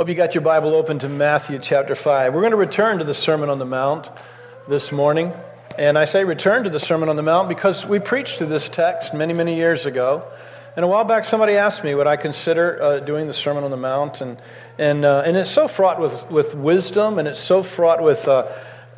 Hope you got your Bible open to Matthew chapter 5. We're going to return to the Sermon on the Mount this morning. And I say return to the Sermon on the Mount because we preached through this text many, many years ago. And a while back, somebody asked me would I consider uh, doing the Sermon on the Mount. And, and, uh, and it's so fraught with, with wisdom and it's so fraught with. Uh,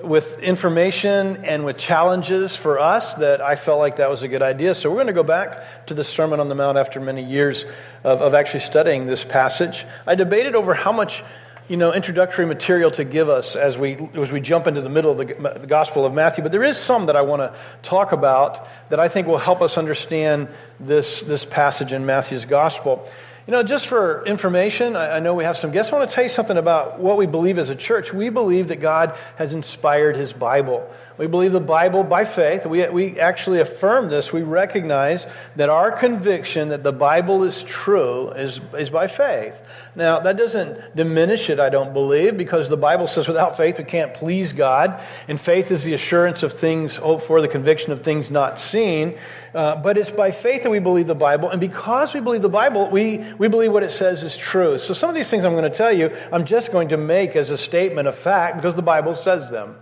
with information and with challenges for us that I felt like that was a good idea. So we're going to go back to the Sermon on the Mount after many years of, of actually studying this passage. I debated over how much you know, introductory material to give us as we, as we jump into the middle of the, the Gospel of Matthew. But there is some that I want to talk about that I think will help us understand this, this passage in Matthew's Gospel. You know, just for information, I know we have some guests. I want to tell you something about what we believe as a church. We believe that God has inspired His Bible. We believe the Bible by faith. We, we actually affirm this. We recognize that our conviction that the Bible is true is, is by faith. Now, that doesn't diminish it, I don't believe, because the Bible says without faith we can't please God. And faith is the assurance of things hoped for, the conviction of things not seen. Uh, but it's by faith that we believe the Bible. And because we believe the Bible, we, we believe what it says is true. So some of these things I'm going to tell you, I'm just going to make as a statement of fact because the Bible says them.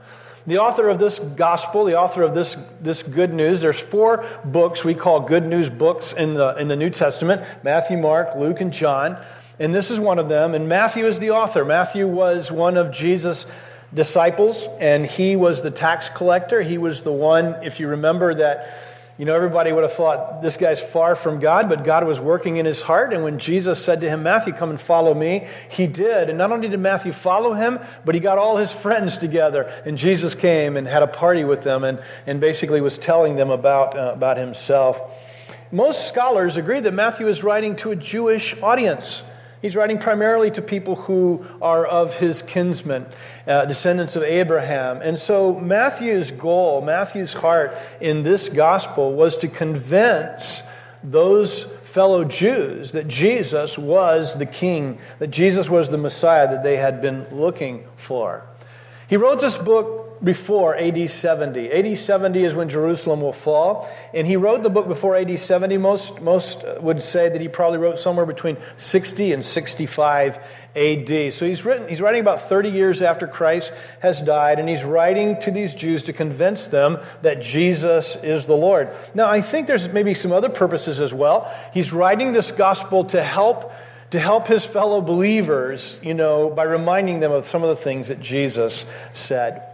The author of this gospel, the author of this, this good news, there's four books we call good news books in the, in the New Testament Matthew, Mark, Luke, and John. And this is one of them. And Matthew is the author. Matthew was one of Jesus' disciples, and he was the tax collector. He was the one, if you remember, that you know, everybody would have thought this guy's far from God, but God was working in his heart. And when Jesus said to him, Matthew, come and follow me, he did. And not only did Matthew follow him, but he got all his friends together. And Jesus came and had a party with them and, and basically was telling them about, uh, about himself. Most scholars agree that Matthew is writing to a Jewish audience. He's writing primarily to people who are of his kinsmen, uh, descendants of Abraham. And so Matthew's goal, Matthew's heart in this gospel was to convince those fellow Jews that Jesus was the king, that Jesus was the Messiah that they had been looking for. He wrote this book before AD 70. AD 70 is when Jerusalem will fall. And he wrote the book before AD 70. Most, most would say that he probably wrote somewhere between 60 and 65 AD. So he's, written, he's writing about 30 years after Christ has died, and he's writing to these Jews to convince them that Jesus is the Lord. Now, I think there's maybe some other purposes as well. He's writing this gospel to help to help his fellow believers, you know, by reminding them of some of the things that Jesus said.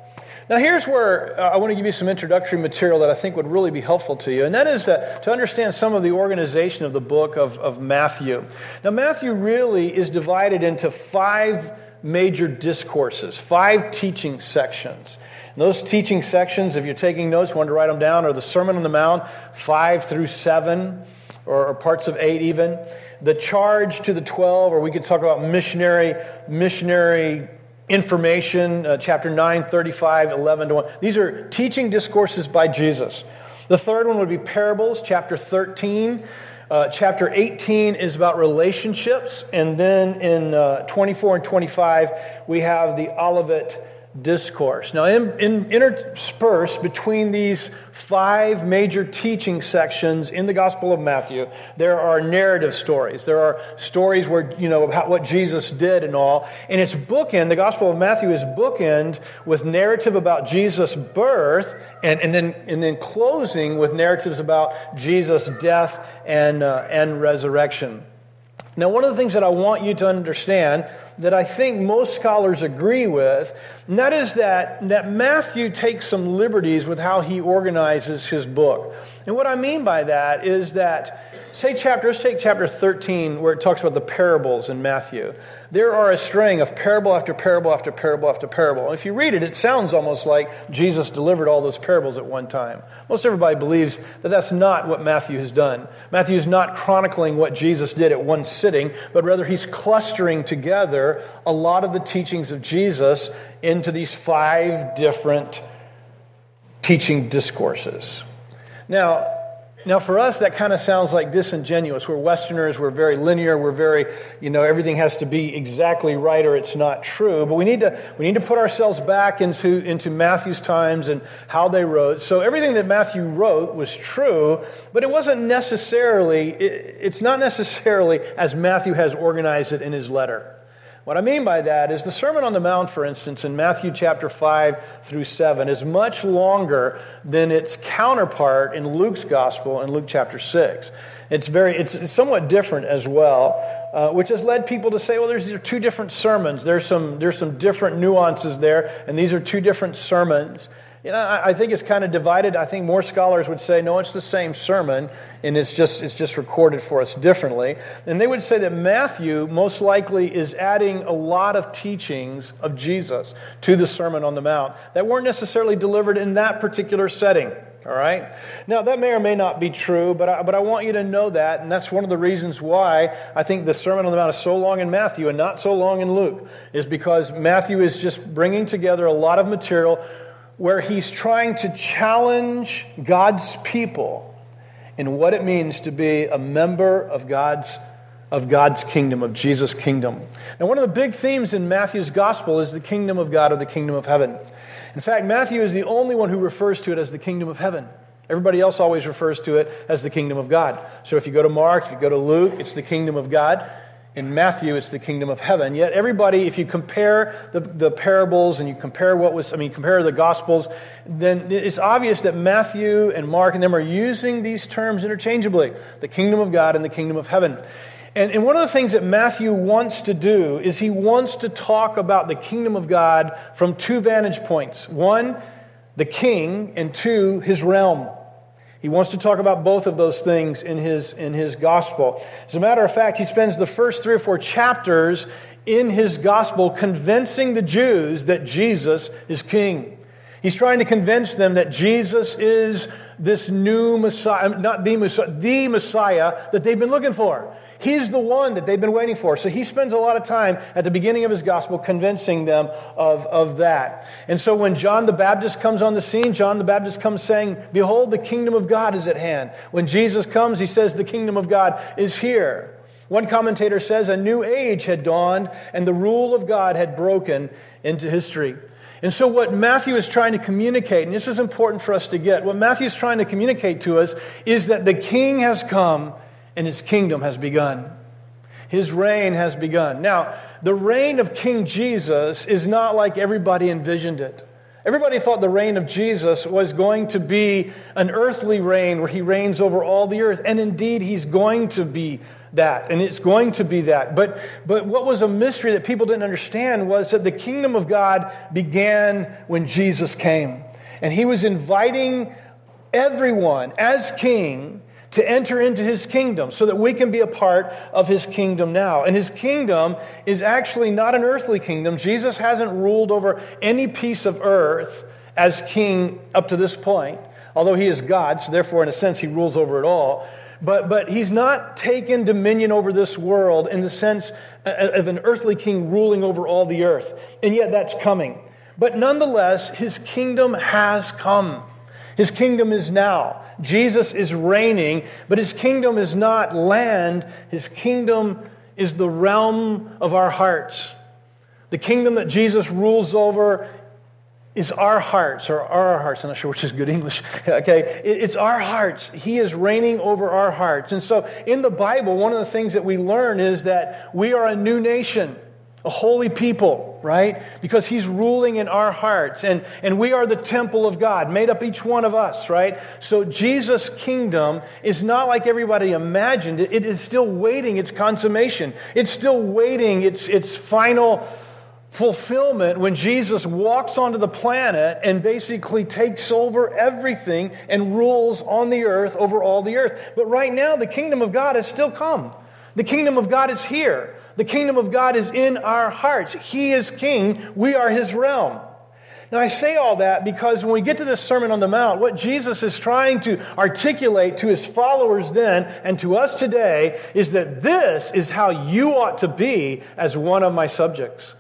Now, here's where uh, I want to give you some introductory material that I think would really be helpful to you, and that is uh, to understand some of the organization of the book of, of Matthew. Now, Matthew really is divided into five major discourses, five teaching sections. And those teaching sections, if you're taking notes, want to write them down, are the Sermon on the Mount, 5 through 7, or, or parts of 8 even. The charge to the 12, or we could talk about missionary, missionary information, uh, chapter 9, 35, 11 to 1. These are teaching discourses by Jesus. The third one would be parables, chapter 13. Uh, chapter 18 is about relationships. And then in uh, 24 and 25, we have the Olivet discourse. Now, in, in, interspersed between these five major teaching sections in the Gospel of Matthew, there are narrative stories. There are stories where, you know, about what Jesus did and all. And it's bookend, the Gospel of Matthew is bookend with narrative about Jesus' birth and, and, then, and then closing with narratives about Jesus' death and, uh, and resurrection. Now, one of the things that I want you to understand that I think most scholars agree with, and that is that, that Matthew takes some liberties with how he organizes his book. And what I mean by that is that, say, chapter, let's take chapter 13, where it talks about the parables in Matthew there are a string of parable after parable after parable after parable. If you read it, it sounds almost like Jesus delivered all those parables at one time. Most everybody believes that that's not what Matthew has done. Matthew is not chronicling what Jesus did at one sitting, but rather he's clustering together a lot of the teachings of Jesus into these five different teaching discourses. Now, now, for us, that kind of sounds like disingenuous. We're Westerners, we're very linear, we're very, you know, everything has to be exactly right or it's not true. But we need to, we need to put ourselves back into, into Matthew's times and how they wrote. So everything that Matthew wrote was true, but it wasn't necessarily, it, it's not necessarily as Matthew has organized it in his letter. What I mean by that is the Sermon on the Mount, for instance, in Matthew chapter 5 through 7, is much longer than its counterpart in Luke's gospel in Luke chapter 6. It's, very, it's, it's somewhat different as well, uh, which has led people to say, well, there's, these are two different sermons. There's some, there's some different nuances there, and these are two different sermons. You know, I, think it's kind of divided. I think more scholars would say, no, it's the same sermon, and it's just, it's just recorded for us differently. And they would say that Matthew most likely is adding a lot of teachings of Jesus to the Sermon on the Mount that weren't necessarily delivered in that particular setting. All right? Now, that may or may not be true, but I, but I want you to know that, and that's one of the reasons why I think the Sermon on the Mount is so long in Matthew and not so long in Luke, is because Matthew is just bringing together a lot of material where he's trying to challenge God's people in what it means to be a member of God's, of God's kingdom, of Jesus' kingdom. Now, one of the big themes in Matthew's gospel is the kingdom of God or the kingdom of heaven. In fact, Matthew is the only one who refers to it as the kingdom of heaven. Everybody else always refers to it as the kingdom of God. So if you go to Mark, if you go to Luke, it's the kingdom of God. In Matthew, it's the kingdom of heaven. Yet everybody, if you compare the, the parables and you compare what was, I mean, compare the gospels, then it's obvious that Matthew and Mark and them are using these terms interchangeably the kingdom of God and the kingdom of heaven. And, and one of the things that Matthew wants to do is he wants to talk about the kingdom of God from two vantage points one, the king, and two, his realm. He wants to talk about both of those things in his, in his gospel. As a matter of fact, he spends the first three or four chapters in his gospel convincing the Jews that Jesus is king. He's trying to convince them that Jesus is this new Messiah, not the Messiah, the Messiah that they've been looking for. He's the one that they've been waiting for. So he spends a lot of time at the beginning of his gospel convincing them of, of that. And so when John the Baptist comes on the scene, John the Baptist comes saying, Behold, the kingdom of God is at hand. When Jesus comes, he says, The kingdom of God is here. One commentator says a new age had dawned and the rule of God had broken into history. And so, what Matthew is trying to communicate, and this is important for us to get, what Matthew is trying to communicate to us is that the king has come and his kingdom has begun. His reign has begun. Now, the reign of King Jesus is not like everybody envisioned it. Everybody thought the reign of Jesus was going to be an earthly reign where he reigns over all the earth. And indeed, he's going to be that. And it's going to be that. But, but what was a mystery that people didn't understand was that the kingdom of God began when Jesus came. And he was inviting everyone as king to enter into his kingdom so that we can be a part of his kingdom now. And his kingdom is actually not an earthly kingdom. Jesus hasn't ruled over any piece of earth as king up to this point, although he is God, so therefore, in a sense, he rules over it all. But, but he's not taken dominion over this world in the sense of an earthly king ruling over all the earth. And yet that's coming. But nonetheless, his kingdom has come. His kingdom is now. Jesus is reigning, but his kingdom is not land, his kingdom is the realm of our hearts. The kingdom that Jesus rules over is our hearts, or our hearts. I'm not sure which is good English. okay, it's our hearts. He is reigning over our hearts. And so in the Bible, one of the things that we learn is that we are a new nation a holy people, right? Because he's ruling in our hearts. And, and we are the temple of God, made up each one of us, right? So Jesus' kingdom is not like everybody imagined. It, it is still waiting its consummation. It's still waiting its, its final fulfillment when Jesus walks onto the planet and basically takes over everything and rules on the earth over all the earth. But right now, the kingdom of God has still come. The kingdom of God is here. The kingdom of God is in our hearts. He is king, we are his realm. Now, I say all that because when we get to this Sermon on the Mount, what Jesus is trying to articulate to his followers then and to us today is that this is how you ought to be as one of my subjects.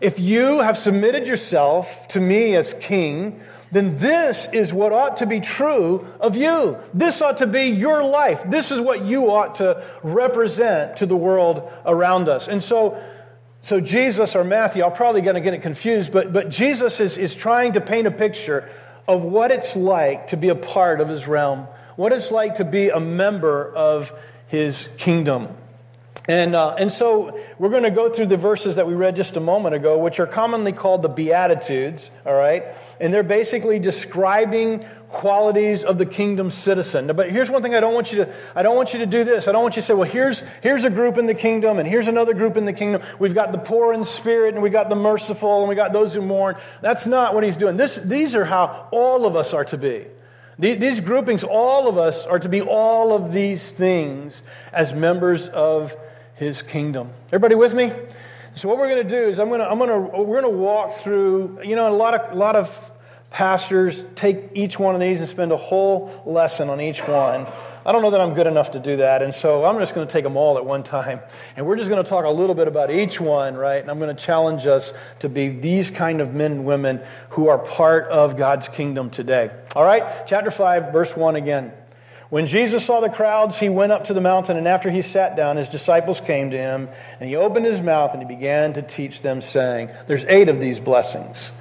If you have submitted yourself to me as king, then this is what ought to be true of you. This ought to be your life. This is what you ought to represent to the world around us. And so, so Jesus or Matthew, I'm probably going to get it confused, but, but Jesus is, is trying to paint a picture of what it's like to be a part of his realm, what it's like to be a member of his kingdom. And, uh, and so we're going to go through the verses that we read just a moment ago, which are commonly called the Beatitudes, all right? And they're basically describing qualities of the kingdom citizen. But here's one thing I don't want you to I don't want you to do this. I don't want you to say, well, here's here's a group in the kingdom and here's another group in the kingdom. We've got the poor in spirit and we got the merciful and we got those who mourn. That's not what he's doing. This, these are how all of us are to be. These groupings, all of us are to be all of these things as members of his kingdom. Everybody with me? So what we're going to do is I'm going to, I'm going to, we're going to walk through, you know, a lot of, a lot of pastors take each one of these and spend a whole lesson on each one. I don't know that I'm good enough to do that, and so I'm just going to take them all at one time. And we're just going to talk a little bit about each one, right? And I'm going to challenge us to be these kind of men and women who are part of God's kingdom today. All right? Chapter 5, verse 1 again. When Jesus saw the crowds, he went up to the mountain, and after he sat down, his disciples came to him, and he opened his mouth and he began to teach them, saying, There's eight of these blessings.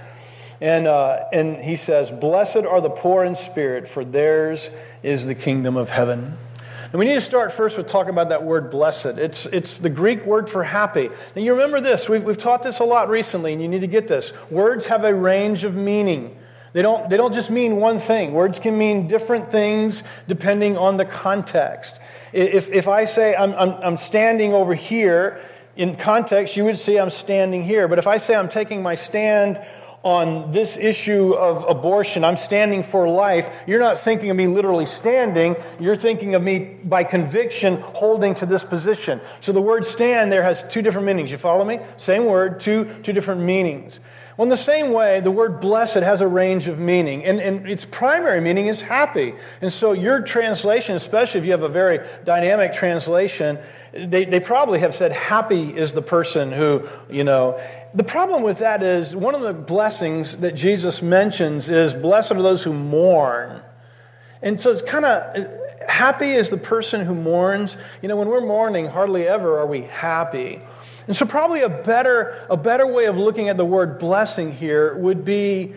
And, uh, and he says, Blessed are the poor in spirit, for theirs is the kingdom of heaven. And we need to start first with talking about that word blessed. It's, it's the Greek word for happy. Now, you remember this. We've, we've taught this a lot recently, and you need to get this. Words have a range of meaning. They don't, they don't just mean one thing. Words can mean different things depending on the context. If, if I say I'm, I'm, I'm standing over here, in context, you would see I'm standing here. But if I say I'm taking my stand on this issue of abortion, I'm standing for life, you're not thinking of me literally standing, you're thinking of me by conviction holding to this position. So the word stand there has two different meanings. You follow me? Same word, two, two different meanings. Well, in the same way, the word blessed has a range of meaning, and, and its primary meaning is happy. And so, your translation, especially if you have a very dynamic translation, they, they probably have said, Happy is the person who, you know. The problem with that is one of the blessings that Jesus mentions is, Blessed are those who mourn. And so, it's kind of happy is the person who mourns. You know, when we're mourning, hardly ever are we happy. And so, probably a better, a better way of looking at the word blessing here would be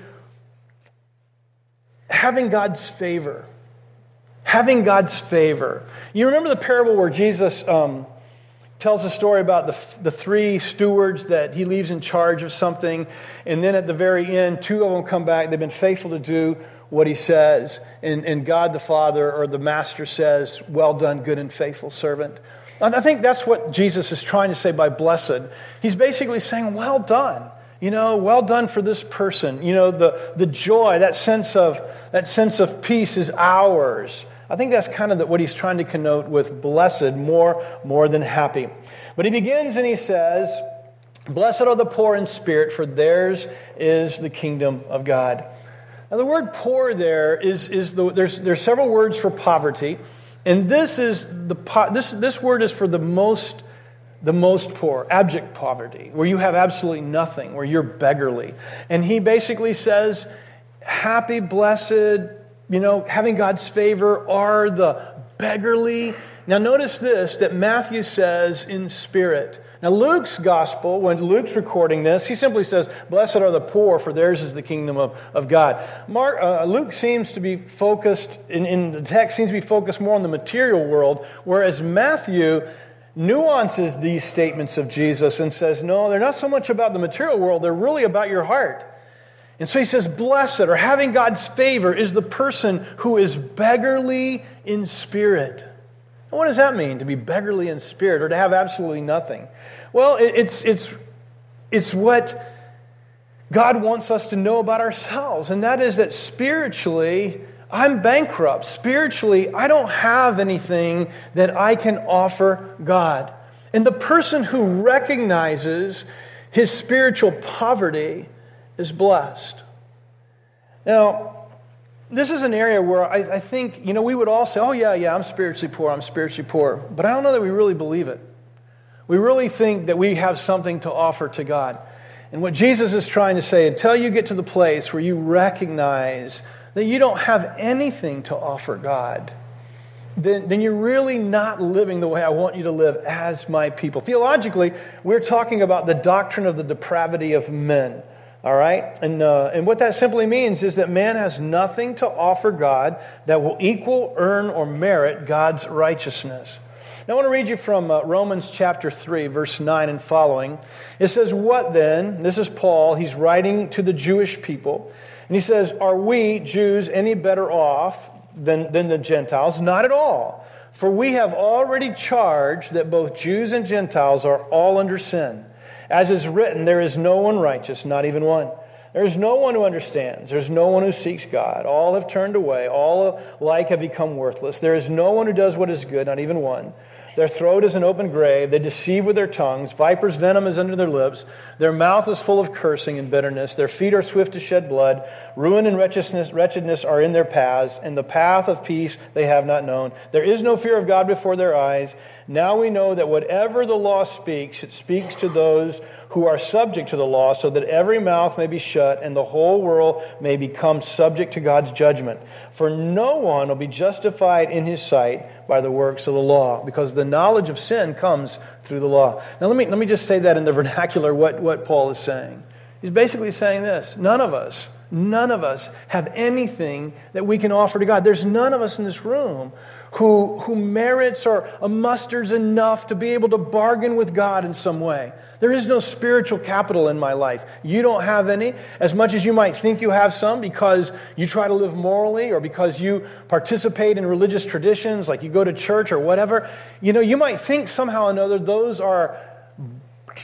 having God's favor. Having God's favor. You remember the parable where Jesus um, tells a story about the, the three stewards that he leaves in charge of something, and then at the very end, two of them come back. They've been faithful to do what he says, and, and God the Father or the Master says, Well done, good and faithful servant. I think that's what Jesus is trying to say by blessed. He's basically saying, Well done. You know, well done for this person. You know, the, the joy, that sense, of, that sense of peace is ours. I think that's kind of the, what he's trying to connote with blessed more, more than happy. But he begins and he says, Blessed are the poor in spirit, for theirs is the kingdom of God. Now, the word poor there is, is the, there's, there's several words for poverty. And this is the this this word is for the most the most poor, abject poverty, where you have absolutely nothing, where you're beggarly. And he basically says, happy, blessed, you know, having God's favor are the beggarly. Now notice this that Matthew says in spirit. Now, Luke's gospel, when Luke's recording this, he simply says, Blessed are the poor, for theirs is the kingdom of, of God. Mark, uh, Luke seems to be focused, in, in the text, seems to be focused more on the material world, whereas Matthew nuances these statements of Jesus and says, No, they're not so much about the material world, they're really about your heart. And so he says, Blessed or having God's favor is the person who is beggarly in spirit. What does that mean, to be beggarly in spirit or to have absolutely nothing? Well, it's, it's, it's what God wants us to know about ourselves, and that is that spiritually, I'm bankrupt. Spiritually, I don't have anything that I can offer God. And the person who recognizes his spiritual poverty is blessed. Now, this is an area where I, I, think, you know, we would all say, oh, yeah, yeah, I'm spiritually poor, I'm spiritually poor. But I don't know that we really believe it. We really think that we have something to offer to God. And what Jesus is trying to say, until you get to the place where you recognize that you don't have anything to offer God, then, then you're really not living the way I want you to live as my people. Theologically, we're talking about the doctrine of the depravity of men. All right? And, uh, and what that simply means is that man has nothing to offer God that will equal, earn, or merit God's righteousness. Now, I want to read you from uh, Romans chapter 3, verse 9 and following. It says, What then? This is Paul. He's writing to the Jewish people. And he says, Are we, Jews, any better off than, than the Gentiles? Not at all. For we have already charged that both Jews and Gentiles are all under sin. As is written, there is no one righteous, not even one. There's no one who understands. There's no one who seeks God. All have turned away. All alike have become worthless. There is no one who does what is good, not even one. Their throat is an open grave. They deceive with their tongues. Viper's venom is under their lips. Their mouth is full of cursing and bitterness. Their feet are swift to shed blood. Ruin and wretchedness, wretchedness are in their paths, and the path of peace they have not known. There is no fear of God before their eyes. Now we know that whatever the law speaks, it speaks to those who are subject to the law, so that every mouth may be shut and the whole world may become subject to God's judgment. For no one will be justified in his sight by the works of the law, because the knowledge of sin comes through the law. Now, let me, let me just say that in the vernacular, what, what Paul is saying. He's basically saying this none of us, none of us have anything that we can offer to God. There's none of us in this room who, who merits or musters enough to be able to bargain with God in some way. There is no spiritual capital in my life. You don't have any, as much as you might think you have some because you try to live morally or because you participate in religious traditions, like you go to church or whatever. You know, you might think somehow or another those are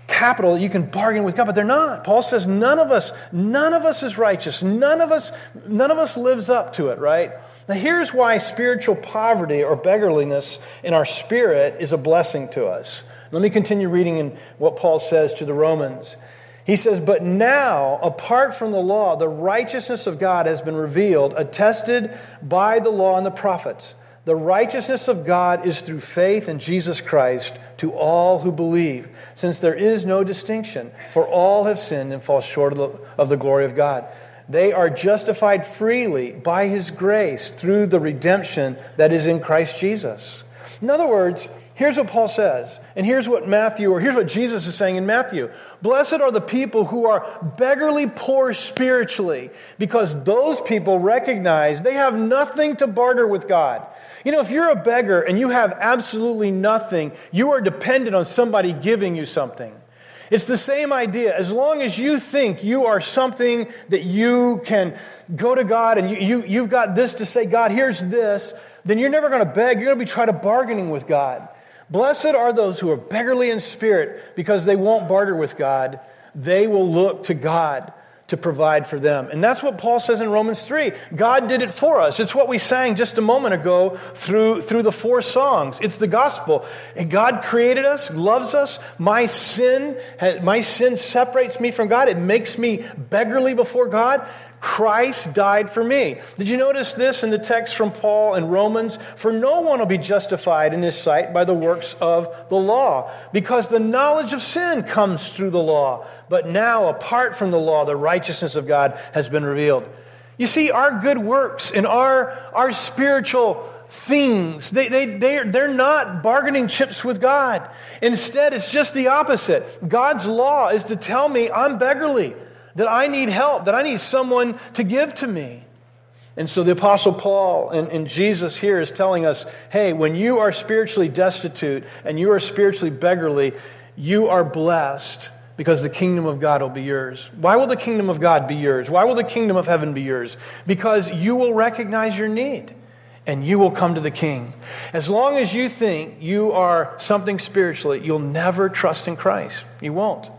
capital you can bargain with God, but they're not. Paul says none of us, none of us is righteous. None of us, none of us lives up to it, right? Now, here's why spiritual poverty or beggarliness in our spirit is a blessing to us. Let me continue reading in what Paul says to the Romans. He says, But now, apart from the law, the righteousness of God has been revealed, attested by the law and the prophets. The righteousness of God is through faith in Jesus Christ to all who believe, since there is no distinction, for all have sinned and fall short of the, of the glory of God. They are justified freely by his grace through the redemption that is in Christ Jesus. In other words, here's what Paul says, and here's what Matthew, or here's what Jesus is saying in Matthew Blessed are the people who are beggarly poor spiritually, because those people recognize they have nothing to barter with God. You know, if you're a beggar and you have absolutely nothing, you are dependent on somebody giving you something. It's the same idea. As long as you think you are something that you can go to God and you, you, you've got this to say, God, here's this, then you're never going to beg. You're going to be trying to bargaining with God. Blessed are those who are beggarly in spirit because they won't barter with God. They will look to God to provide for them. And that's what Paul says in Romans 3. God did it for us. It's what we sang just a moment ago through, through the four songs. It's the gospel. And God created us, loves us. My sin, my sin separates me from God. It makes me beggarly before God. Christ died for me. Did you notice this in the text from Paul in Romans? For no one will be justified in his sight by the works of the law, because the knowledge of sin comes through the law. But now, apart from the law, the righteousness of God has been revealed. You see, our good works and our, our spiritual things. They, they, they, they're not bargaining chips with God. Instead, it's just the opposite. God's law is to tell me I'm beggarly that I need help, that I need someone to give to me. And so the Apostle Paul and, and, Jesus here is telling us hey, when you are spiritually destitute and you are spiritually beggarly, you are blessed because the kingdom of God will be yours. Why will the kingdom of God be yours? Why will the kingdom of heaven be yours? Because you will recognize your need and you will come to the king. As long as you think you are something spiritually, you'll never trust in Christ. You won't.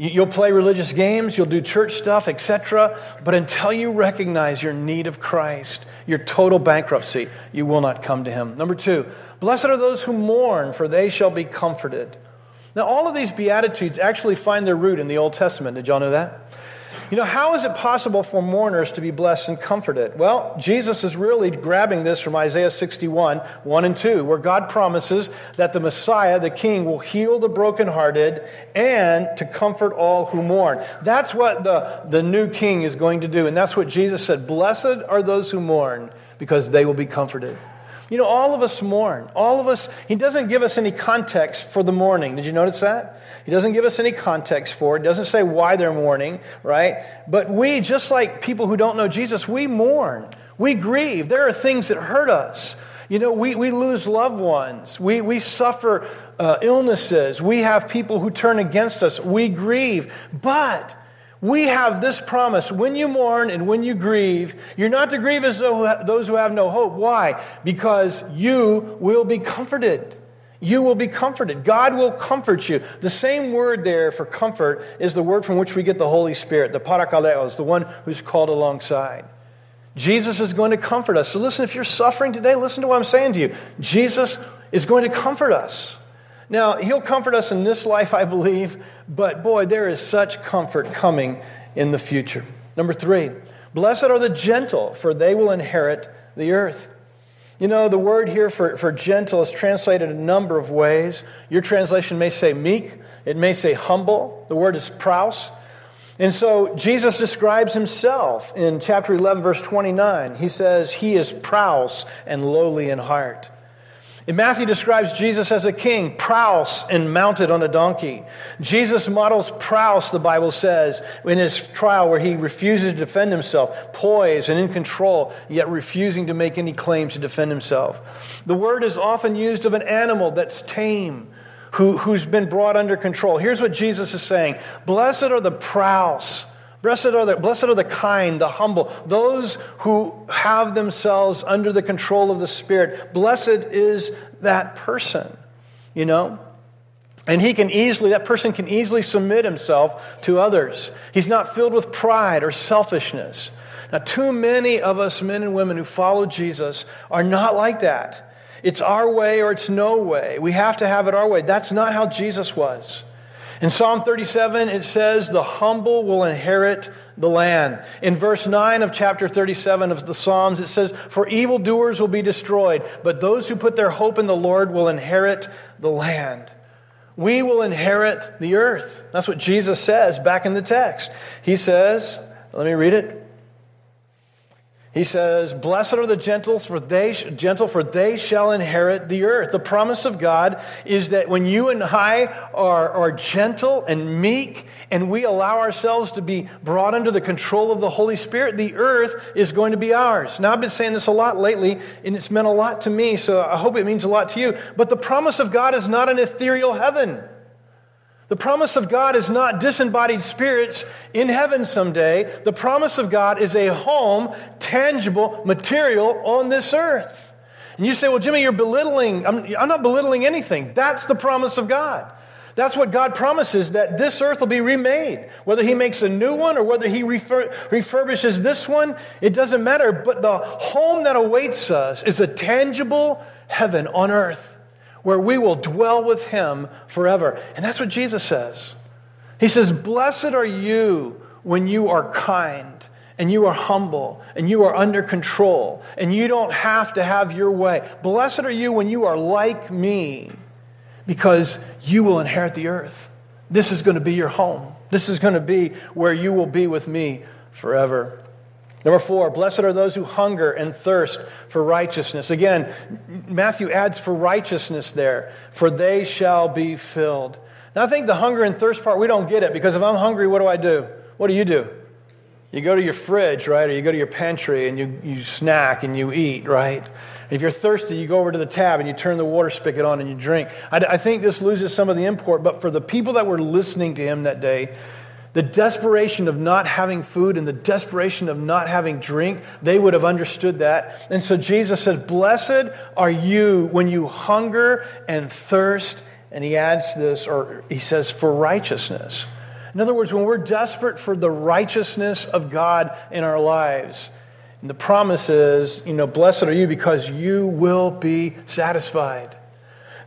You'll play religious games, you'll do church stuff, etc. But until you recognize your need of Christ, your total bankruptcy, you will not come to Him. Number two, blessed are those who mourn, for they shall be comforted. Now, all of these Beatitudes actually find their root in the Old Testament. Did y'all know that? You know, how is it possible for mourners to be blessed and comforted? Well, Jesus is really grabbing this from Isaiah 61, 1 and 2, where God promises that the Messiah, the King, will heal the brokenhearted and to comfort all who mourn. That's what the, the new King is going to do. And that's what Jesus said Blessed are those who mourn, because they will be comforted. You know, all of us mourn. All of us, he doesn't give us any context for the mourning. Did you notice that? He doesn't give us any context for it. He doesn't say why they're mourning, right? But we, just like people who don't know Jesus, we mourn. We grieve. There are things that hurt us. You know, we, we lose loved ones. We, we suffer uh, illnesses. We have people who turn against us. We grieve. But we have this promise when you mourn and when you grieve, you're not to grieve as though those who have no hope. Why? Because you will be comforted. You will be comforted. God will comfort you. The same word there for comfort is the word from which we get the Holy Spirit, the parakaleos, the one who's called alongside. Jesus is going to comfort us. So listen, if you're suffering today, listen to what I'm saying to you. Jesus is going to comfort us. Now, he'll comfort us in this life, I believe, but boy, there is such comfort coming in the future. Number three, blessed are the gentle, for they will inherit the earth. You know, the word here for, for gentle is translated a number of ways. Your translation may say meek, it may say humble. The word is praus. And so Jesus describes himself in chapter 11, verse 29. He says, He is praus and lowly in heart. And Matthew describes Jesus as a king, praus and mounted on a donkey. Jesus models praus, the Bible says, in his trial where he refuses to defend himself, poised and in control, yet refusing to make any claims to defend himself. The word is often used of an animal that's tame, who, who's been brought under control. Here's what Jesus is saying Blessed are the praus Blessed are, the, blessed are the kind, the humble, those who have themselves under the control of the Spirit. Blessed is that person, you know? And he can easily, that person can easily submit himself to others. He's not filled with pride or selfishness. Now, too many of us men and women who follow Jesus are not like that. It's our way or it's no way. We have to have it our way. That's not how Jesus was. In Psalm 37, it says, The humble will inherit the land. In verse 9 of chapter 37 of the Psalms, it says, For evildoers will be destroyed, but those who put their hope in the Lord will inherit the land. We will inherit the earth. That's what Jesus says back in the text. He says, let me read it. He says, Blessed are the gentles, for they, gentle, for they shall inherit the earth. The promise of God is that when you and I are, are gentle and meek, and we allow ourselves to be brought under the control of the Holy Spirit, the earth is going to be ours. Now, I've been saying this a lot lately, and it's meant a lot to me, so I hope it means a lot to you. But the promise of God is not an ethereal heaven. The promise of God is not disembodied spirits in heaven someday. The promise of God is a home, tangible, material on this earth. And you say, well, Jimmy, you're belittling. I'm, I'm not belittling anything. That's the promise of God. That's what God promises that this earth will be remade. Whether He makes a new one or whether He refur- refurbishes this one, it doesn't matter. But the home that awaits us is a tangible heaven on earth where we will dwell with him forever. And that's what Jesus says. He says, Blessed are you when you are kind and you are humble and you are under control and you don't have to have your way. Blessed are you when you are like me because you will inherit the earth. This is going to be your home. This is going to be where you will be with me forever. Number four, blessed are those who hunger and thirst for righteousness. Again, Matthew adds for righteousness there, for they shall be filled. Now, I think the hunger and thirst part, we don't get it because if I'm hungry, what do I do? What do you do? You go to your fridge, right? Or you go to your pantry and you, you snack and you eat, right? If you're thirsty, you go over to the tab and you turn the water spigot on and you drink. I, I think this loses some of the import, but for the people that were listening to him that day, the desperation of not having food and the desperation of not having drink, they would have understood that. And so Jesus says, Blessed are you when you hunger and thirst. And he adds this, or he says, for righteousness. In other words, when we're desperate for the righteousness of God in our lives, and the promise is, you know, blessed are you because you will be satisfied.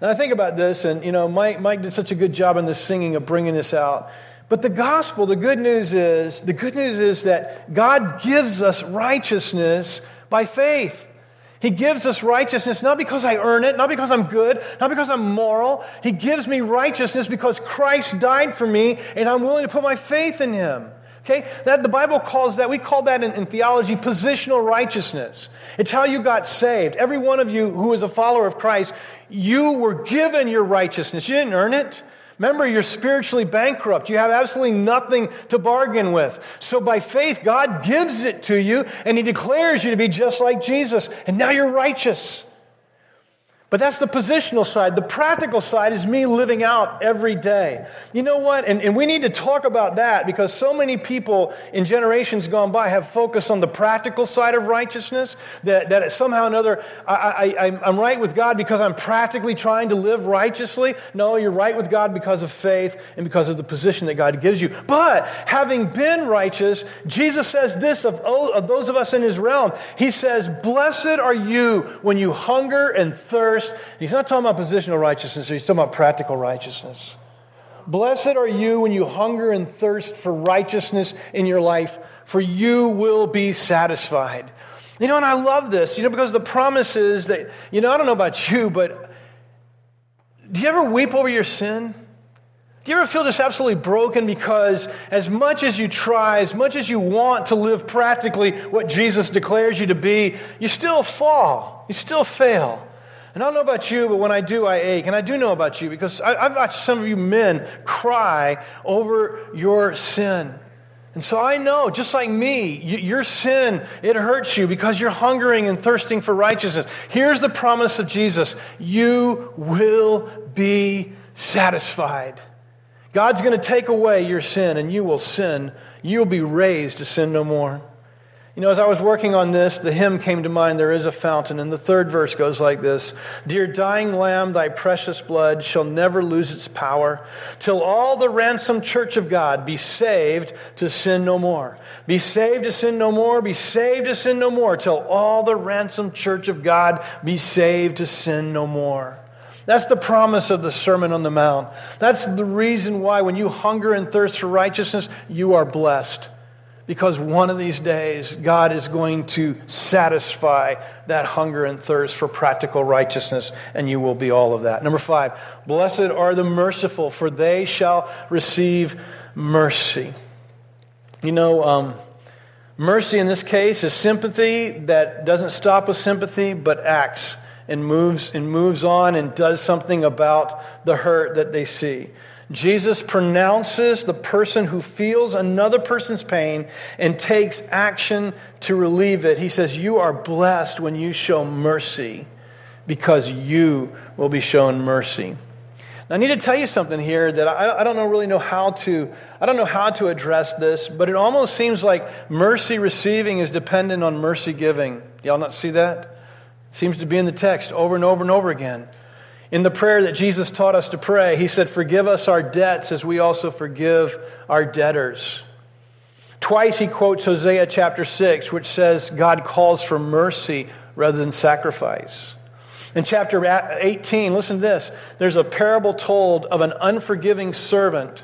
Now I think about this, and you know, Mike, Mike did such a good job in the singing of bringing this out. But the gospel, the good news is, the good news is that God gives us righteousness by faith. He gives us righteousness not because I earn it, not because I'm good, not because I'm moral. He gives me righteousness because Christ died for me and I'm willing to put my faith in Him. Okay? That the Bible calls that, we call that in, in, theology positional righteousness. It's how you got saved. Every one of you who is a follower of Christ, you were given your righteousness. You didn't earn it. Remember, you're spiritually bankrupt. You have absolutely nothing to bargain with. So by faith, God gives it to you and He declares you to be just like Jesus. And now you're righteous. But that's the positional side. The practical side is me living out every day. You know what? And, and we need to talk about that because so many people in generations gone by have focused on the practical side of righteousness that, that somehow or another I, I, I'm right with God because I'm practically trying to live righteously. No, you're right with God because of faith and because of the position that God gives you. But having been righteous, Jesus says this of, of those of us in his realm. He says, Blessed are you when you hunger and thirst He's not talking about positional righteousness, he's talking about practical righteousness. Blessed are you when you hunger and thirst for righteousness in your life, for you will be satisfied. You know, and I love this, you know, because the promise is that, you know, I don't know about you, but do you ever weep over your sin? Do you ever feel just absolutely broken because as much as you try, as much as you want to live practically what Jesus declares you to be, you still fall, you still fail. And I don't know about you, but when I do, I ache. And I do know about you because I, have watched some of you men cry over your sin. And so I know, just like me, your sin, it hurts you because you're hungering and thirsting for righteousness. Here's the promise of Jesus you will be satisfied. God's going to take away your sin and you will sin. You'll be raised to sin no more. You know, as I was working on this, the hymn came to mind, There is a fountain. And the third verse goes like this Dear dying lamb, thy precious blood shall never lose its power, till all the ransomed church of God be saved to sin no more. Be saved to sin no more, be saved to sin no more, till all the ransomed church of God be saved to sin no more. That's the promise of the Sermon on the Mount. That's the reason why, when you hunger and thirst for righteousness, you are blessed because one of these days God is going to satisfy that hunger and thirst for practical righteousness, and you will be all of that. Number five, blessed are the merciful, for they shall receive mercy. You know, um, mercy in this case is sympathy that doesn't stop with sympathy, but acts and moves and moves on and does something about the hurt that they see. Jesus pronounces the person who feels another person's pain and takes action to relieve it. He says, You are blessed when you show mercy because you will be shown mercy. Now, I need to tell you something here that I, I don't know, really know how to. I don't know how to address this, but it almost seems like mercy receiving is dependent on mercy giving. Y'all not see that? It seems to be in the text over and over and over again. In the prayer that Jesus taught us to pray, he said, Forgive us our debts as we also forgive our debtors. Twice he quotes Hosea chapter 6, which says God calls for mercy rather than sacrifice. In chapter 18, listen to this there's a parable told of an unforgiving servant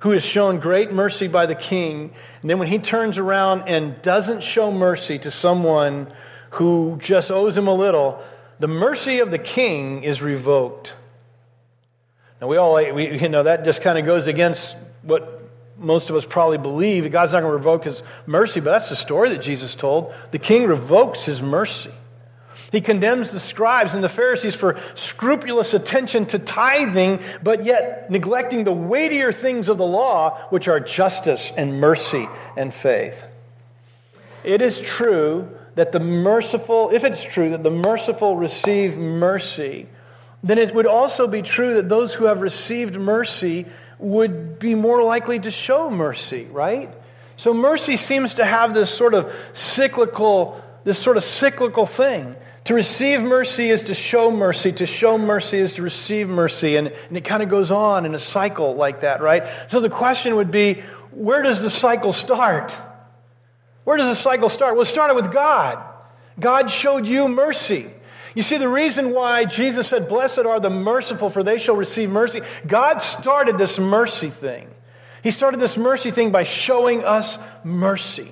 who is shown great mercy by the king. And then when he turns around and doesn't show mercy to someone who just owes him a little, the mercy of the king is revoked. Now, we all, we, you know, that just kind of goes against what most of us probably believe. God's not going to revoke his mercy, but that's the story that Jesus told. The king revokes his mercy. He condemns the scribes and the Pharisees for scrupulous attention to tithing, but yet neglecting the weightier things of the law, which are justice and mercy and faith. It is true that the merciful, if it's true that the merciful receive mercy, then it would also be true that those who have received mercy would be more likely to show mercy, right? So mercy seems to have this sort of cyclical, this sort of cyclical thing. To receive mercy is to show mercy. To show mercy is to receive mercy. And, and it kind of goes on in a cycle like that, right? So the question would be where does the cycle start? Where does the cycle start? Well, it started with God. God showed you mercy. You see, the reason why Jesus said, Blessed are the merciful, for they shall receive mercy, God started this mercy thing. He started this mercy thing by showing us mercy.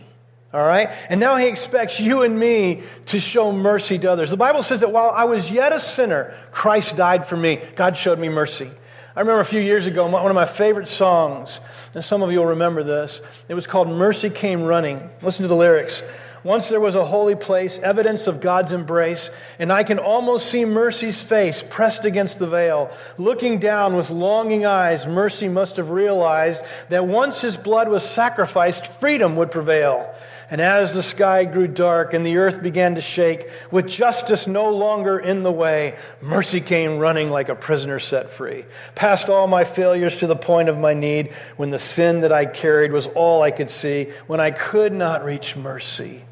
All right? And now he expects you and me to show mercy to others. The Bible says that while I was yet a sinner, Christ died for me. God showed me mercy. I remember a few years ago, one of my favorite songs, and some of you will remember this. It was called Mercy Came Running. Listen to the lyrics. Once there was a holy place, evidence of God's embrace, and I can almost see mercy's face pressed against the veil. Looking down with longing eyes, mercy must have realized that once his blood was sacrificed, freedom would prevail. And as the sky grew dark and the earth began to shake, with justice no longer in the way, mercy came running like a prisoner set free. Past all my failures to the point of my need, when the sin that I carried was all I could see, when I could not reach mercy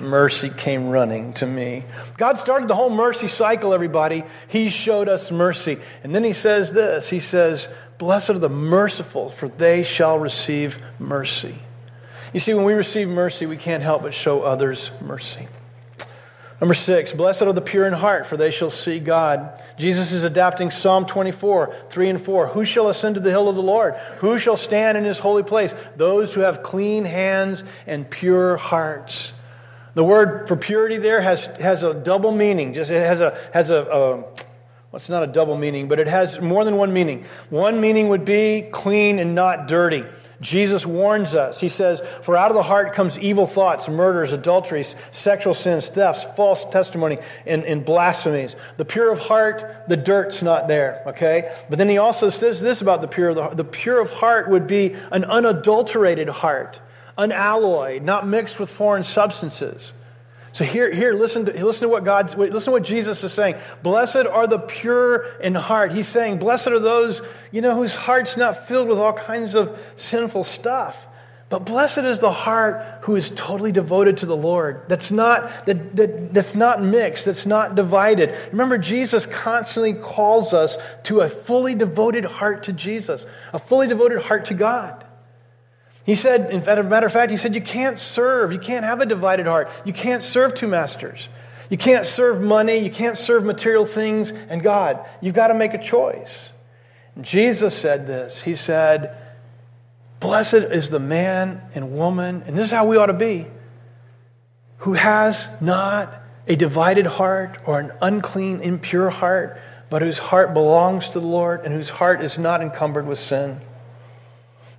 mercy came running to me. God started the whole mercy cycle, everybody. He showed us mercy. And then he says this He says, Blessed are the merciful, for they shall receive mercy. You see, when we receive mercy, we can't help but show others mercy. Number six, blessed are the pure in heart, for they shall see God. Jesus is adapting Psalm 24, 3 and 4. Who shall ascend to the hill of the Lord? Who shall stand in his holy place? Those who have clean hands and pure hearts. The word for purity there has, has a double meaning. Just it has a has a, a well, it's not a double meaning, but it has more than one meaning. One meaning would be clean and not dirty. Jesus warns us. He says, For out of the heart comes evil thoughts, murders, adulteries, sexual sins, thefts, false testimony, and, and blasphemies. The pure of heart, the dirt's not there, okay? But then he also says this about the pure of the heart. The pure of heart would be an unadulterated heart unalloyed, not mixed with foreign substances. So here, here, listen to listen to what God, listen to what Jesus is saying. Blessed are the pure in heart. He's saying, blessed are those, you know, whose heart's not filled with all kinds of sinful stuff. But blessed is the heart who is totally devoted to the Lord. That's not, that, that, that's not mixed, that's not divided. Remember, Jesus constantly calls us to a fully devoted heart to Jesus, a fully devoted heart to God. He said, in fact, a matter of fact, he said, you can't serve. You can't have a divided heart. You can't serve two masters. You can't serve money. You can't serve material things and God. You've got to make a choice. Jesus said this. He said, Blessed is the man and woman, and this is how we ought to be, who has not a divided heart or an unclean, impure heart, but whose heart belongs to the Lord and whose heart is not encumbered with sin.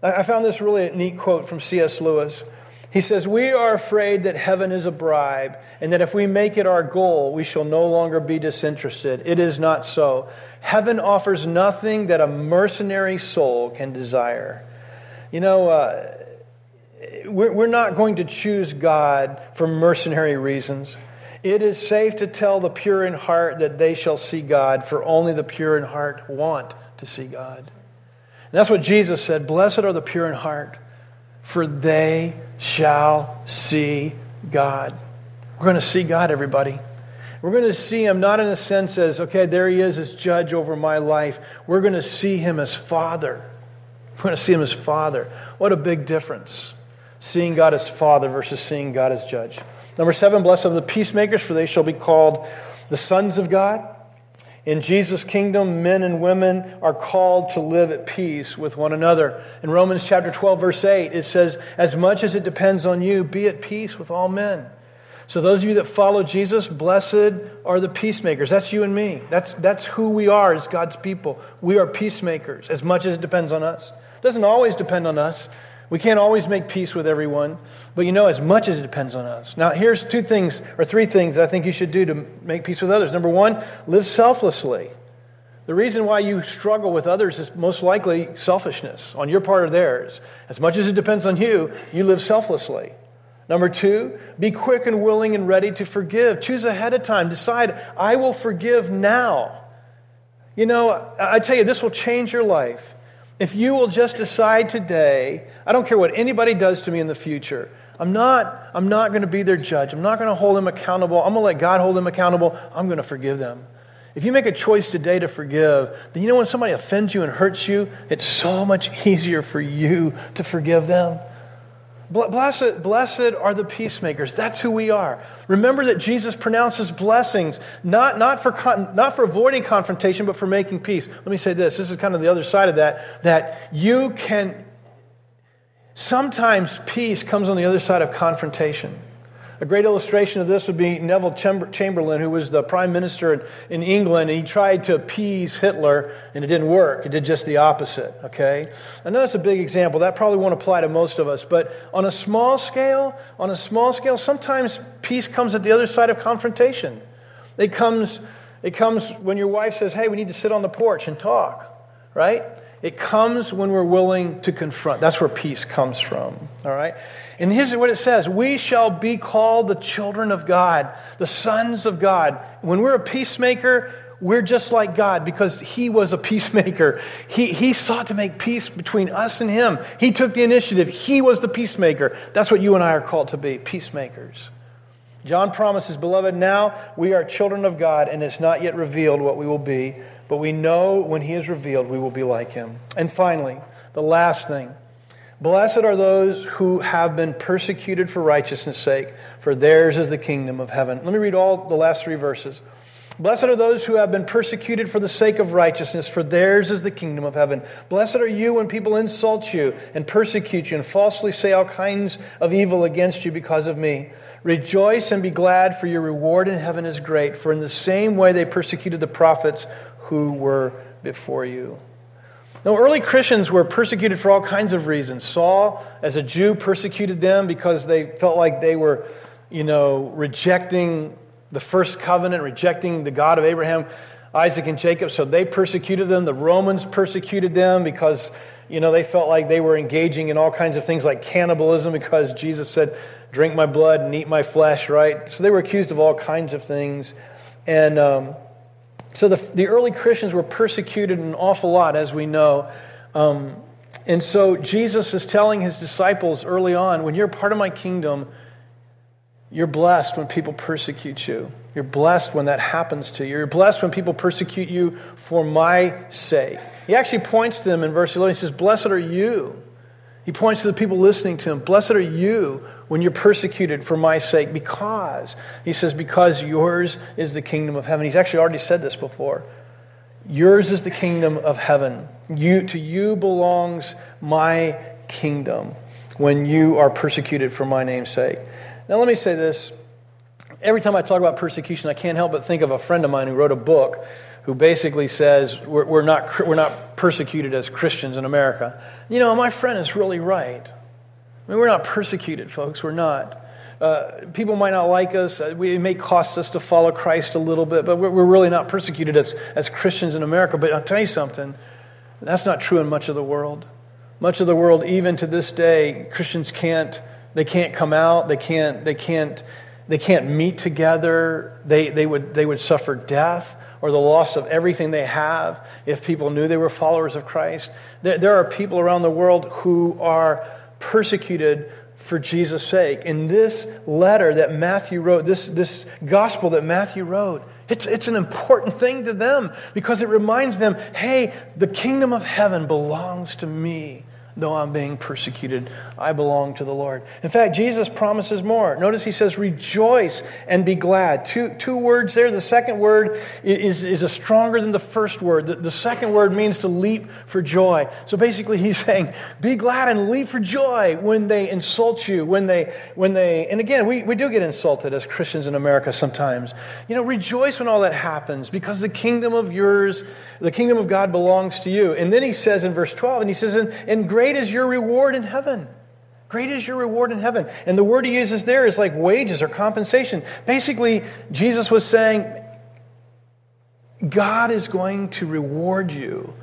I found this really neat quote from C.S. Lewis. He says, We are afraid that heaven is a bribe, and that if we make it our goal, we shall no longer be disinterested. It is not so. Heaven offers nothing that a mercenary soul can desire. You know, uh, we're, we're not going to choose God for mercenary reasons. It is safe to tell the pure in heart that they shall see God, for only the pure in heart want to see God. That's what Jesus said Blessed are the pure in heart, for they shall see God. We're going to see God, everybody. We're going to see him not in a sense as, okay, there he is as judge over my life. We're going to see him as Father. We're going to see him as Father. What a big difference. Seeing God as Father versus seeing God as judge. Number seven, blessed are the peacemakers, for they shall be called the sons of God. In Jesus' kingdom, men and women are called to live at peace with one another. In Romans chapter 12, verse 8, it says, As much as it depends on you, be at peace with all men. So, those of you that follow Jesus, blessed are the peacemakers. That's you and me. That's, that's who we are as God's people. We are peacemakers, as much as it depends on us. It doesn't always depend on us. We can't always make peace with everyone, but you know, as much as it depends on us. Now, here's two things, or three things that I think you should do to make peace with others. Number one, live selflessly. The reason why you struggle with others is most likely selfishness on your part or theirs. As much as it depends on you, you live selflessly. Number two, be quick and willing and ready to forgive. Choose ahead of time. Decide, I will forgive now. You know, I tell you, this will change your life. If you will just decide today, I don't care what anybody does to me in the future, I'm not, I'm not going to be their judge. I'm not going to hold them accountable. I'm going to let God hold them accountable. I'm going to forgive them. If you make a choice today to forgive, then you know when somebody offends you and hurts you, it's so much easier for you to forgive them. Blessed, blessed are the peacemakers. That's who we are. Remember that Jesus pronounces blessings, not, not, for, not for avoiding confrontation, but for making peace. Let me say this this is kind of the other side of that, that you can, sometimes peace comes on the other side of confrontation. A great illustration of this would be Neville Chamberlain, who was the prime minister in England, and he tried to appease Hitler, and it didn't work. It did just the opposite, okay? I know that's a big example. That probably won't apply to most of us, but on a small scale, on a small scale, sometimes peace comes at the other side of confrontation. It comes, it comes when your wife says, hey, we need to sit on the porch and talk, right? It comes when we're willing to confront. That's where peace comes from. All right? And here's what it says We shall be called the children of God, the sons of God. When we're a peacemaker, we're just like God because He was a peacemaker. He, he sought to make peace between us and Him. He took the initiative. He was the peacemaker. That's what you and I are called to be peacemakers. John promises, Beloved, now we are children of God, and it's not yet revealed what we will be, but we know when He is revealed, we will be like Him. And finally, the last thing Blessed are those who have been persecuted for righteousness' sake, for theirs is the kingdom of heaven. Let me read all the last three verses. Blessed are those who have been persecuted for the sake of righteousness, for theirs is the kingdom of heaven. Blessed are you when people insult you and persecute you and falsely say all kinds of evil against you because of me. Rejoice and be glad, for your reward in heaven is great, for in the same way they persecuted the prophets who were before you. Now, early Christians were persecuted for all kinds of reasons. Saul, as a Jew, persecuted them because they felt like they were, you know, rejecting the first covenant, rejecting the God of Abraham, Isaac, and Jacob. So they persecuted them. The Romans persecuted them because, you know, they felt like they were engaging in all kinds of things like cannibalism because Jesus said, drink my blood and eat my flesh, right? So they were accused of all kinds of things. And um, so the, the early Christians were persecuted an awful lot, as we know. Um, and so Jesus is telling his disciples early on when you're part of my kingdom, you're blessed when people persecute you. You're blessed when that happens to you. You're blessed when people persecute you for my sake. He actually points to them in verse 11. He says, Blessed are you. He points to the people listening to him. Blessed are you when you're persecuted for my sake, because, he says, because yours is the kingdom of heaven. He's actually already said this before. Yours is the kingdom of heaven. You, to you belongs my kingdom when you are persecuted for my name's sake. Now, let me say this. Every time I talk about persecution, I can't help but think of a friend of mine who wrote a book who basically says we're, we're, not, we're not persecuted as Christians in America. You know, my friend is really right. I mean, we're not persecuted, folks. We're not. Uh, people might not like us. Uh, it may cost us to follow Christ a little bit, but we're, we're really not persecuted as, as Christians in America. But I'll tell you something that's not true in much of the world. Much of the world, even to this day, Christians can't they can't come out. They can't, they can't, they can't meet together. They, they, would, they would suffer death or the loss of everything they have if people knew they were followers of Christ. There, are people around the world who are persecuted for Jesus' sake. In this letter that Matthew wrote, this, this gospel that Matthew wrote, it's, it's an important thing to them because it reminds them hey, the kingdom of heaven belongs to me though I'm being persecuted, I belong to the Lord. In fact, Jesus promises more. Notice he says, rejoice and be glad. Two, two words there. The second word is, is a stronger than the first word. The, the second word means to leap for joy. So basically, he's saying, be glad and leap for joy when they insult you, when they, when they, and again, we, we do get insulted as Christians in America sometimes. You know, rejoice when all that happens because the kingdom of yours, the kingdom of God belongs to you. And then he says in verse 12, and he says, and, and great is your reward in heaven. Great is your reward in heaven. And the word he uses there is like wages or compensation. Basically, Jesus was saying, God is going to reward you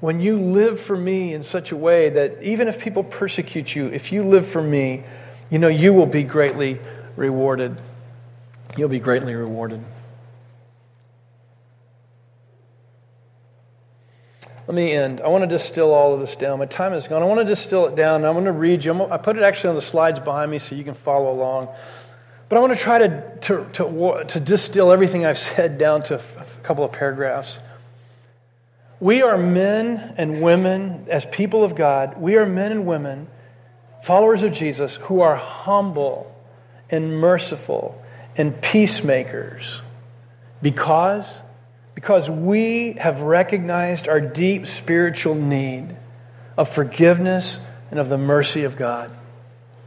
when you live for me in such a way that even if people persecute you, if you live for me, you know, you will be greatly rewarded. You'll be greatly rewarded. Let me end. I want to distill all of this down. My time is gone. I want to distill it down. I'm going to read you. I put it actually on the slides behind me so you can follow along. But I want to try to, to, to, to distill everything I've said down to a couple of paragraphs. We are men and women, as people of God, we are men and women, followers of Jesus, who are humble and merciful and peacemakers because because we have recognized our deep spiritual need of forgiveness and of the mercy of God.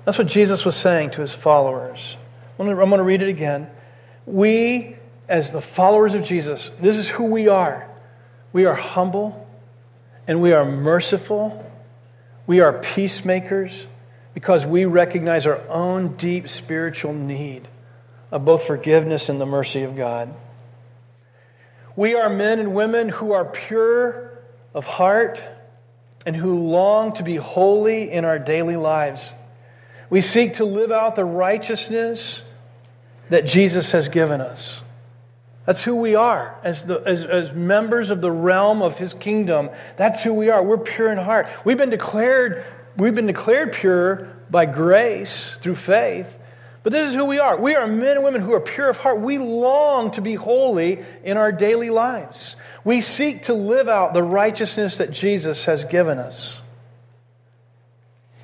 That's what Jesus was saying to his followers. I'm going to read it again. We, as the followers of Jesus, this is who we are. We are humble and we are merciful. We are peacemakers because we recognize our own deep spiritual need of both forgiveness and the mercy of God. We are men and women who are pure of heart and who long to be holy in our daily lives. We seek to live out the righteousness that Jesus has given us. That's who we are as, the, as, as members of the realm of his kingdom. That's who we are. We're pure in heart. We've been declared, we've been declared pure by grace through faith. But this is who we are. We are men and women who are pure of heart. We long to be holy in our daily lives. We seek to live out the righteousness that Jesus has given us.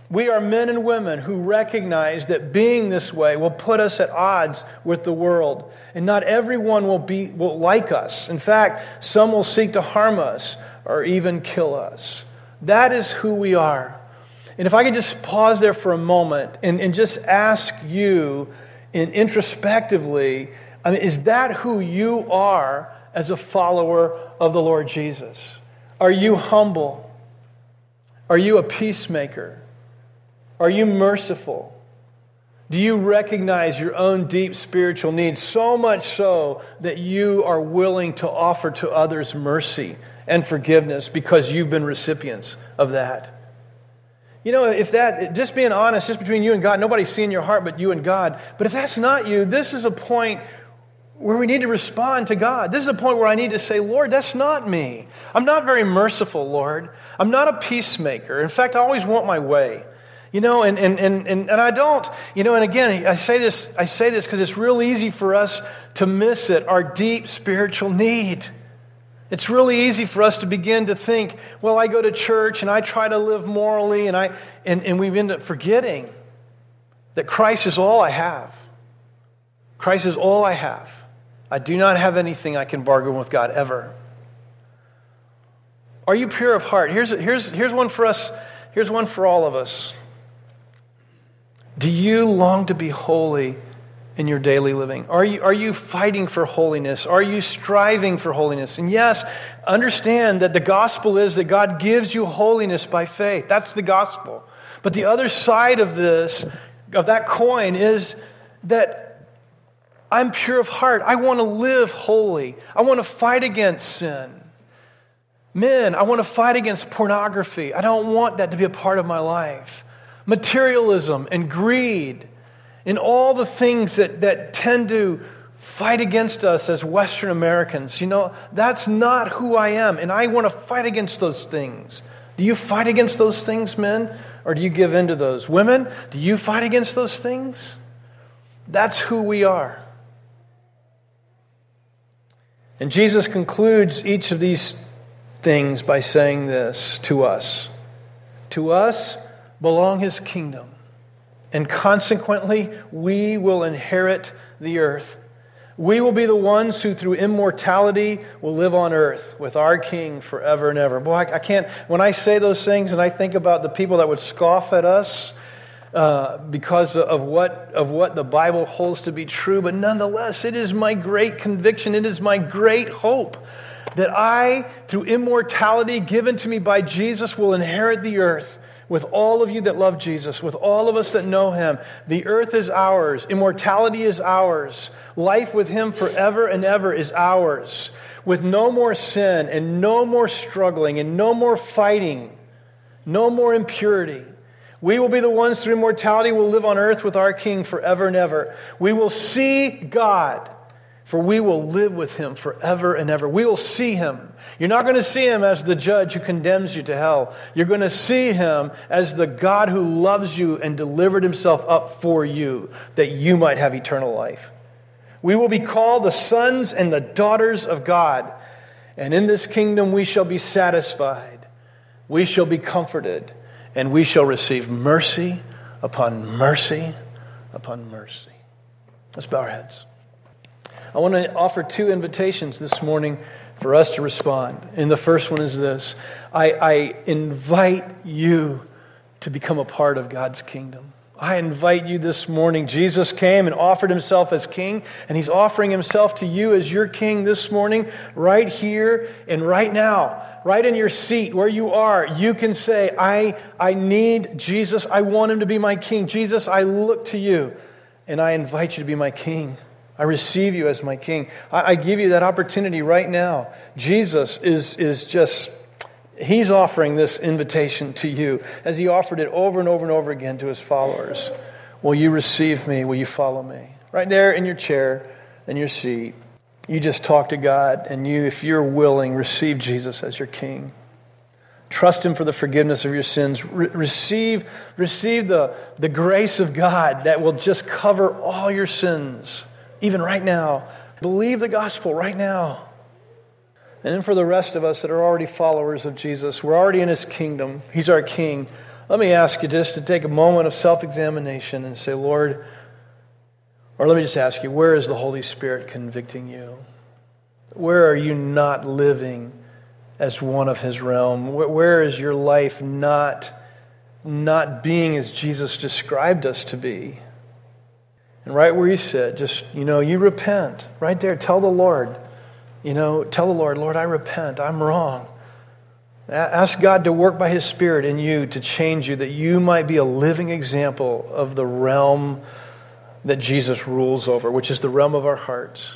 We are men and women who recognize that being this way will put us at odds with the world. And not everyone will, be, will like us. In fact, some will seek to harm us or even kill us. That is who we are. And if I could just pause there for a moment and, and just ask you in introspectively, I mean, is that who you are as a follower of the Lord Jesus? Are you humble? Are you a peacemaker? Are you merciful? Do you recognize your own deep spiritual needs so much so that you are willing to offer to others mercy and forgiveness because you've been recipients of that? You know, if that, just being honest, just between you and God, nobody's seeing your heart but you and God. But if that's not you, this is a point where we need to respond to God. This is a point where I need to say, Lord, that's not me. I'm not very merciful, Lord. I'm not a peacemaker. In fact, I always want my way. You know, and, and, and, and, and I don't, you know, and again, I say this, I say this because it's real easy for us to miss it, our deep spiritual need. It's really easy for us to begin to think, well, I go to church and I try to live morally, and, I, and, and we end up forgetting that Christ is all I have. Christ is all I have. I do not have anything I can bargain with God ever. Are you pure of heart? Here's, here's, here's one for us. Here's one for all of us. Do you long to be holy in your daily living? Are you, are you fighting for holiness? Are you striving for holiness? And yes, understand that the gospel is that God gives you holiness by faith. That's the gospel. But the other side of this, of that coin, is that I'm pure of heart. I want to live holy. I want to fight against sin. Men, I want to fight against pornography. I don't want that to be a part of my life materialism and greed and all the things that, that tend to fight against us as Western Americans. You know, that's not who I am, and I want to fight against those things. Do you fight against those things, men? Or do you give in to those? Women, do you fight against those things? That's who we are. And Jesus concludes each of these things by saying this to us To us, belong his kingdom. And consequently, we will inherit the earth. We will be the ones who, through immortality, will live on earth with our King forever and ever. Boy, I, I can't, when I say those things and I think about the people that would scoff at us uh, because of what, of what the Bible holds to be true, but nonetheless, it is my great conviction, it is my great hope that I, through immortality given to me by Jesus, will inherit the earth with all of you that love Jesus, with all of us that know him. The earth is ours, immortality is ours, life with him forever and ever is ours, with no more sin and no more struggling and no more fighting, no more impurity. We will be the ones through immortality will live on earth with our King forever and ever. We will see God for we will live with him forever and ever. We will see him. You're not going to see him as the judge who condemns you to hell. You're going to see him as the God who loves you and delivered himself up for you that you might have eternal life. We will be called the sons and the daughters of God. And in this kingdom we shall be satisfied. We shall be comforted. And we shall receive mercy upon mercy upon mercy. Let's bow our heads. I want to offer two invitations this morning for us to respond. And the first one is this I, I invite you to become a part of God's kingdom. I invite you this morning. Jesus came and offered himself as king, and he's offering himself to you as your king this morning, right here and right now, right in your seat where you are. You can say, I, I need Jesus. I want him to be my king. Jesus, I look to you, and I invite you to be my king. I receive you as my king. I, I give you that opportunity right now. Jesus is, is just, He's offering this invitation to you as he offered it over and over and over again to his followers. Will you receive me? Will you follow me? Right there in your chair, in your seat, you just talk to God, and you, if you're willing, receive Jesus as your king. Trust Him for the forgiveness of your sins. Re- receive receive the, the grace of God that will just cover all your sins, even right now. Believe the gospel right now. And then for the rest of us that are already followers of Jesus, we're already in His kingdom, He's our King. Let me ask you just to take a moment of self examination and say, Lord, or let me just ask you, where is the Holy Spirit convicting you? Where are you not living as one of His realm? Where is your life not, not being as Jesus described us to be? And right where you sit, just, you know, you repent. Right there, tell the Lord, you know, tell the Lord, Lord, I repent. I'm wrong. Ask God to work by His Spirit in you to change you, that you might be a living example of the realm that Jesus rules over, which is the realm of our hearts.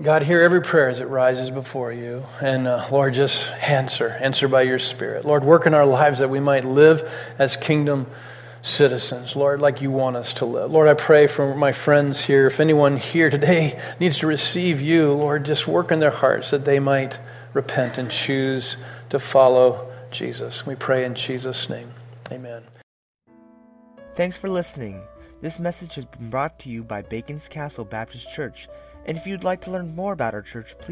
God, hear every prayer as it rises before you. And uh, Lord, just answer. Answer by your Spirit. Lord, work in our lives that we might live as kingdom citizens, Lord, like you want us to live. Lord, I pray for my friends here. If anyone here today needs to receive you, Lord, just work in their hearts that they might repent and choose to follow Jesus. We pray in Jesus' name. Amen. Thanks for listening. This message has been brought to you by Bacon's Castle Baptist Church. And if you'd like to learn more about our church, please